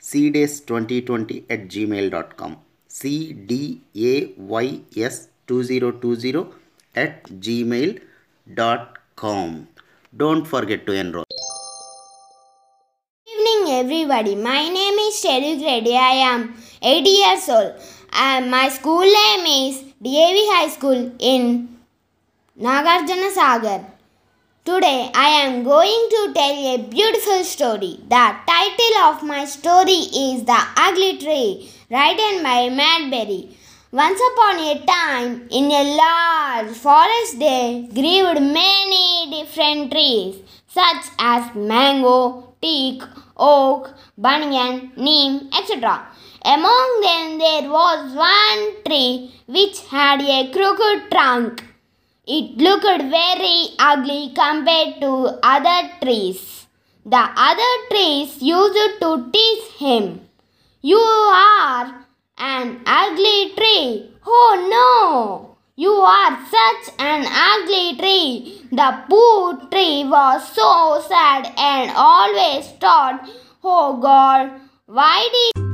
cdays2020 at gmail.com cdays2020 at gmail.com don't forget to enroll. Evening everybody. My name is Charvik Reddy. I am 8 years old. And my school name is DAV High School in Nagarjuna Sagar Today I am going to tell a beautiful story. The title of my story is The Ugly Tree, written by Madberry. Once upon a time, in a large forest there grew many different trees, such as mango, teak, oak, banyan, neem, etc. Among them there was one tree which had a crooked trunk. It looked very ugly compared to other trees. The other trees used to tease him. You are an ugly tree. Oh no! You are such an ugly tree. The poor tree was so sad and always thought, Oh God, why did